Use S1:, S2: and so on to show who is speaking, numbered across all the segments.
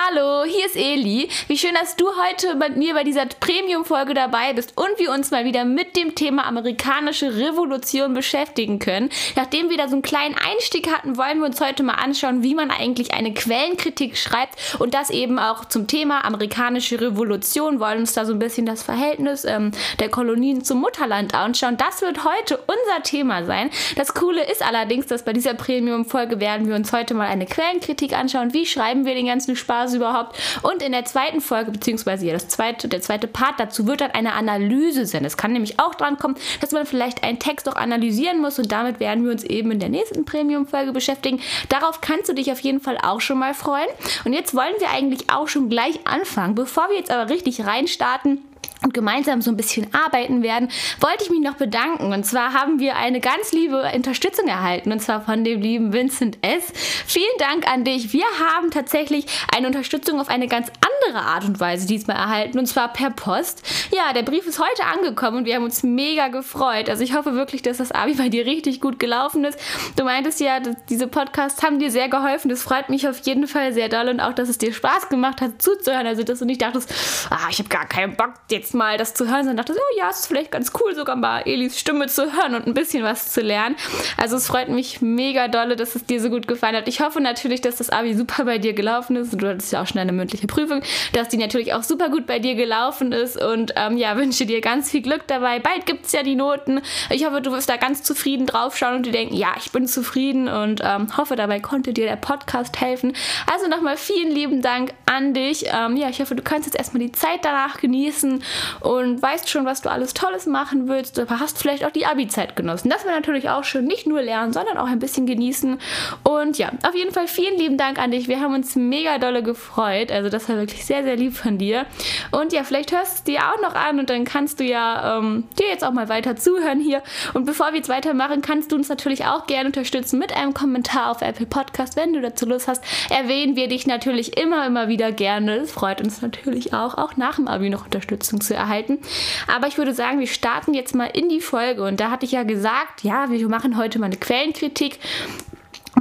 S1: Hallo, hier ist Eli. Wie schön, dass du heute mit mir bei dieser Premium-Folge dabei bist und wir uns mal wieder mit dem Thema amerikanische Revolution beschäftigen können. Nachdem wir da so einen kleinen Einstieg hatten, wollen wir uns heute mal anschauen, wie man eigentlich eine Quellenkritik schreibt und das eben auch zum Thema amerikanische Revolution. Wollen uns da so ein bisschen das Verhältnis ähm, der Kolonien zum Mutterland anschauen. Das wird heute unser Thema sein. Das Coole ist allerdings, dass bei dieser Premium-Folge werden wir uns heute mal eine Quellenkritik anschauen. Wie schreiben wir den ganzen Spaß überhaupt? Und in der zweiten Folge, beziehungsweise ja, das zweite, der zweite Part dazu wird dann eine Analyse sein. Es kann nämlich auch dran kommen, dass man vielleicht einen Text auch analysieren muss und damit werden wir uns eben in der nächsten Premium-Folge beschäftigen. Darauf kannst du dich auf jeden Fall auch schon mal freuen. Und jetzt wollen wir eigentlich auch schon gleich anfangen. Bevor wir jetzt aber richtig reinstarten, und gemeinsam so ein bisschen arbeiten werden, wollte ich mich noch bedanken. Und zwar haben wir eine ganz liebe Unterstützung erhalten, und zwar von dem lieben Vincent S. Vielen Dank an dich. Wir haben tatsächlich eine Unterstützung auf eine ganz andere Art und Weise diesmal erhalten, und zwar per Post. Ja, der Brief ist heute angekommen und wir haben uns mega gefreut. Also ich hoffe wirklich, dass das Abi bei dir richtig gut gelaufen ist. Du meintest ja, diese Podcasts haben dir sehr geholfen. Das freut mich auf jeden Fall sehr doll und auch, dass es dir Spaß gemacht hat zuzuhören. Also, dass du nicht dachtest, ah, ich habe gar keinen Bock jetzt mal das zu hören, sondern dachte, oh ja, es ist vielleicht ganz cool, sogar mal Elis Stimme zu hören und ein bisschen was zu lernen. Also es freut mich mega dolle, dass es dir so gut gefallen hat. Ich hoffe natürlich, dass das Abi super bei dir gelaufen ist. Du hattest ja auch schon eine mündliche Prüfung, dass die natürlich auch super gut bei dir gelaufen ist und ähm, ja, wünsche dir ganz viel Glück dabei. Bald gibt es ja die Noten. Ich hoffe, du wirst da ganz zufrieden draufschauen und dir denken, ja, ich bin zufrieden und ähm, hoffe, dabei konnte dir der Podcast helfen. Also nochmal vielen lieben Dank an dich. Ähm, ja, ich hoffe, du kannst jetzt erstmal die Zeit danach genießen und weißt schon, was du alles Tolles machen willst, aber hast vielleicht auch die Abi-Zeit genossen. Das wäre natürlich auch schön, nicht nur lernen, sondern auch ein bisschen genießen. Und ja, auf jeden Fall vielen lieben Dank an dich. Wir haben uns mega dolle gefreut. Also das war wirklich sehr, sehr lieb von dir. Und ja, vielleicht hörst du es dir auch noch an und dann kannst du ja ähm, dir jetzt auch mal weiter zuhören hier. Und bevor wir jetzt weitermachen, kannst du uns natürlich auch gerne unterstützen mit einem Kommentar auf Apple Podcast, wenn du dazu Lust hast. Erwähnen wir dich natürlich immer, immer wieder gerne. Es freut uns natürlich auch, auch nach dem Abi noch Unterstützung zu erhalten. Aber ich würde sagen, wir starten jetzt mal in die Folge. Und da hatte ich ja gesagt, ja, wir machen heute mal eine Quellenkritik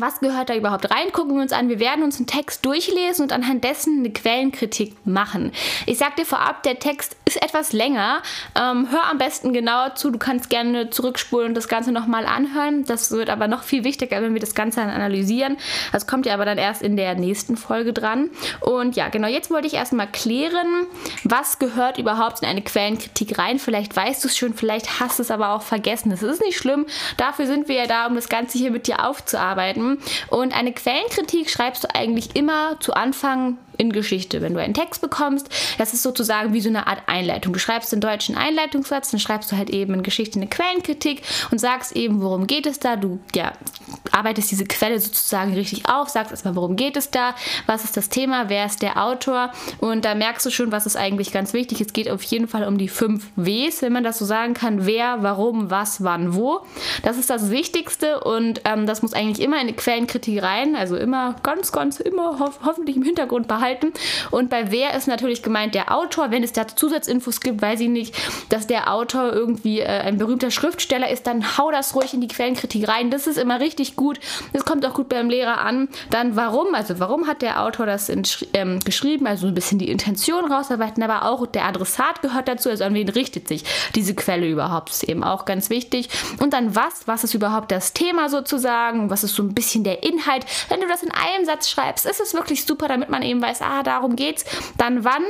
S1: was gehört da überhaupt rein? Gucken wir uns an. Wir werden uns einen Text durchlesen und anhand dessen eine Quellenkritik machen. Ich sag dir vorab, der Text ist etwas länger. Ähm, hör am besten genauer zu. Du kannst gerne zurückspulen und das Ganze nochmal anhören. Das wird aber noch viel wichtiger, wenn wir das Ganze dann analysieren. Das kommt ja aber dann erst in der nächsten Folge dran. Und ja, genau, jetzt wollte ich erstmal klären, was gehört überhaupt in eine Quellenkritik rein. Vielleicht weißt du es schon, vielleicht hast du es aber auch vergessen. Das ist nicht schlimm. Dafür sind wir ja da, um das Ganze hier mit dir aufzuarbeiten. Und eine Quellenkritik schreibst du eigentlich immer zu Anfang in Geschichte. Wenn du einen Text bekommst, das ist sozusagen wie so eine Art Einleitung. Du schreibst den deutschen Einleitungssatz, dann schreibst du halt eben in Geschichte eine Quellenkritik und sagst eben, worum geht es da. Du ja, arbeitest diese Quelle sozusagen richtig auf, sagst erstmal, worum geht es da, was ist das Thema, wer ist der Autor und da merkst du schon, was ist eigentlich ganz wichtig. Es geht auf jeden Fall um die fünf Ws, wenn man das so sagen kann. Wer, warum, was, wann, wo. Das ist das Wichtigste und ähm, das muss eigentlich immer in eine Quellenkritik rein, also immer ganz, ganz, immer ho hoffentlich im Hintergrund behalten halten. Und bei wer ist natürlich gemeint der Autor. Wenn es da Zusatzinfos gibt, weiß ich nicht, dass der Autor irgendwie äh, ein berühmter Schriftsteller ist, dann hau das ruhig in die Quellenkritik rein. Das ist immer richtig gut. Das kommt auch gut beim Lehrer an. Dann warum? Also warum hat der Autor das in, ähm, geschrieben? Also ein bisschen die Intention rausarbeiten, aber auch der Adressat gehört dazu. Also an wen richtet sich diese Quelle überhaupt? Das ist eben auch ganz wichtig. Und dann was? Was ist überhaupt das Thema sozusagen? Was ist so ein bisschen der Inhalt? Wenn du das in einem Satz schreibst, ist es wirklich super, damit man eben weiß, ah, darum geht's, dann wann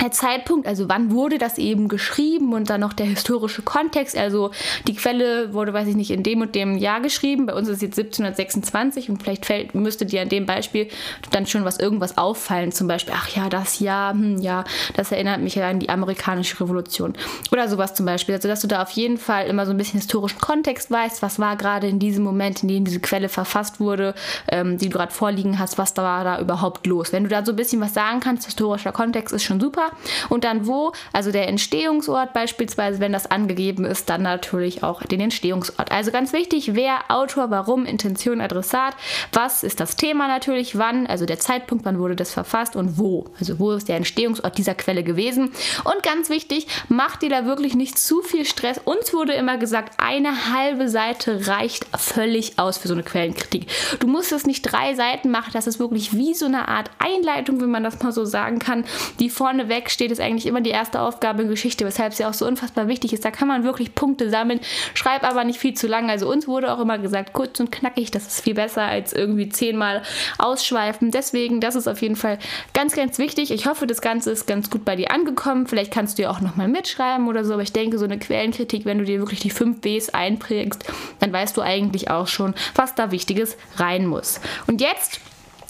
S1: der Zeitpunkt, also wann wurde das eben geschrieben und dann noch der historische Kontext, also die Quelle wurde, weiß ich nicht, in dem und dem Jahr geschrieben, bei uns ist es jetzt 1726 und vielleicht fällt, müsste dir an dem Beispiel dann schon was irgendwas auffallen, zum Beispiel, ach ja, das Jahr, hm, ja, das erinnert mich ja an die amerikanische Revolution. Oder sowas zum Beispiel, also dass du da auf jeden Fall immer so ein bisschen historischen Kontext weißt, was war gerade in diesem Moment, in dem diese Quelle verfasst wurde, ähm, die du gerade vorliegen hast, was da war da überhaupt los. Wenn du da so ein bisschen was sagen kannst, historischer Kontext ist schon super, super. Und dann wo, also der Entstehungsort beispielsweise, wenn das angegeben ist, dann natürlich auch den Entstehungsort. Also ganz wichtig, wer, Autor, warum, Intention, Adressat, was ist das Thema natürlich, wann, also der Zeitpunkt, wann wurde das verfasst und wo. Also wo ist der Entstehungsort dieser Quelle gewesen. Und ganz wichtig, macht dir da wirklich nicht zu viel Stress. Uns wurde immer gesagt, eine halbe Seite reicht völlig aus für so eine Quellenkritik. Du musst es nicht drei Seiten machen, das ist wirklich wie so eine Art Einleitung, wenn man das mal so sagen kann, die vorneweg steht, ist eigentlich immer die erste Aufgabe in Geschichte, weshalb sie auch so unfassbar wichtig ist. Da kann man wirklich Punkte sammeln. Schreib aber nicht viel zu lang. Also uns wurde auch immer gesagt, kurz und knackig, das ist viel besser als irgendwie zehnmal ausschweifen. Deswegen, das ist auf jeden Fall ganz, ganz wichtig. Ich hoffe, das Ganze ist ganz gut bei dir angekommen. Vielleicht kannst du ja auch nochmal mitschreiben oder so, aber ich denke, so eine Quellenkritik, wenn du dir wirklich die 5 Bs einprägst, dann weißt du eigentlich auch schon, was da Wichtiges rein muss. Und jetzt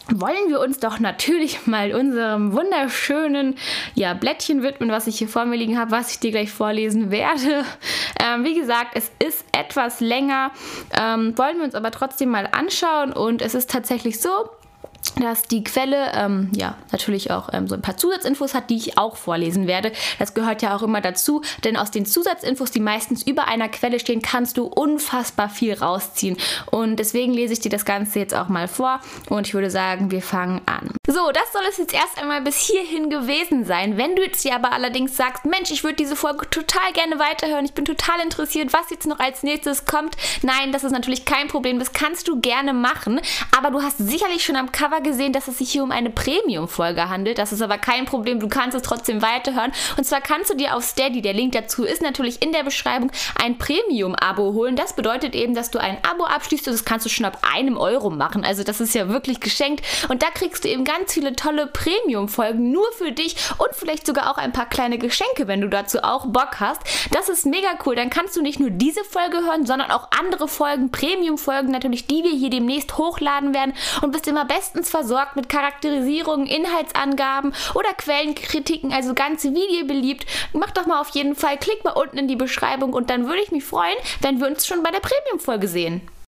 S1: wollen wir uns doch natürlich mal unserem wunderschönen ja, Blättchen widmen, was ich hier vor mir liegen habe, was ich dir gleich vorlesen werde. Ähm, wie gesagt, es ist etwas länger, ähm, wollen wir uns aber trotzdem mal anschauen und es ist tatsächlich so, dass die Quelle ähm, ja natürlich auch ähm, so ein paar Zusatzinfos hat, die ich auch vorlesen werde. Das gehört ja auch immer dazu, denn aus den Zusatzinfos, die meistens über einer Quelle stehen, kannst du unfassbar viel rausziehen. Und deswegen lese ich dir das Ganze jetzt auch mal vor und ich würde sagen, wir fangen an. So, das soll es jetzt erst einmal bis hierhin gewesen sein. Wenn du jetzt dir aber allerdings sagst, Mensch, ich würde diese Folge total gerne weiterhören, ich bin total interessiert, was jetzt noch als nächstes kommt. Nein, das ist natürlich kein Problem, das kannst du gerne machen, aber du hast sicherlich schon am Cover Cover gesehen, dass es sich hier um eine Premium-Folge handelt. Das ist aber kein Problem, du kannst es trotzdem weiterhören. Und zwar kannst du dir auf Steady, der Link dazu ist natürlich in der Beschreibung, ein Premium-Abo holen. Das bedeutet eben, dass du ein Abo abschließt und das kannst du schon ab einem Euro machen. Also das ist ja wirklich geschenkt. Und da kriegst du eben ganz viele tolle Premium-Folgen nur für dich und vielleicht sogar auch ein paar kleine Geschenke, wenn du dazu auch Bock hast. Das ist mega cool. Dann kannst du nicht nur diese Folge hören, sondern auch andere Folgen, Premium-Folgen natürlich, die wir hier demnächst hochladen werden und bist immer bestens bestens versorgt mit Charakterisierungen, Inhaltsangaben oder Quellenkritiken, also ganz wie dir beliebt. Mach doch mal auf jeden Fall, klick mal unten in die Beschreibung und dann würde ich mich freuen, wenn wir uns schon bei der Premium-Folge sehen.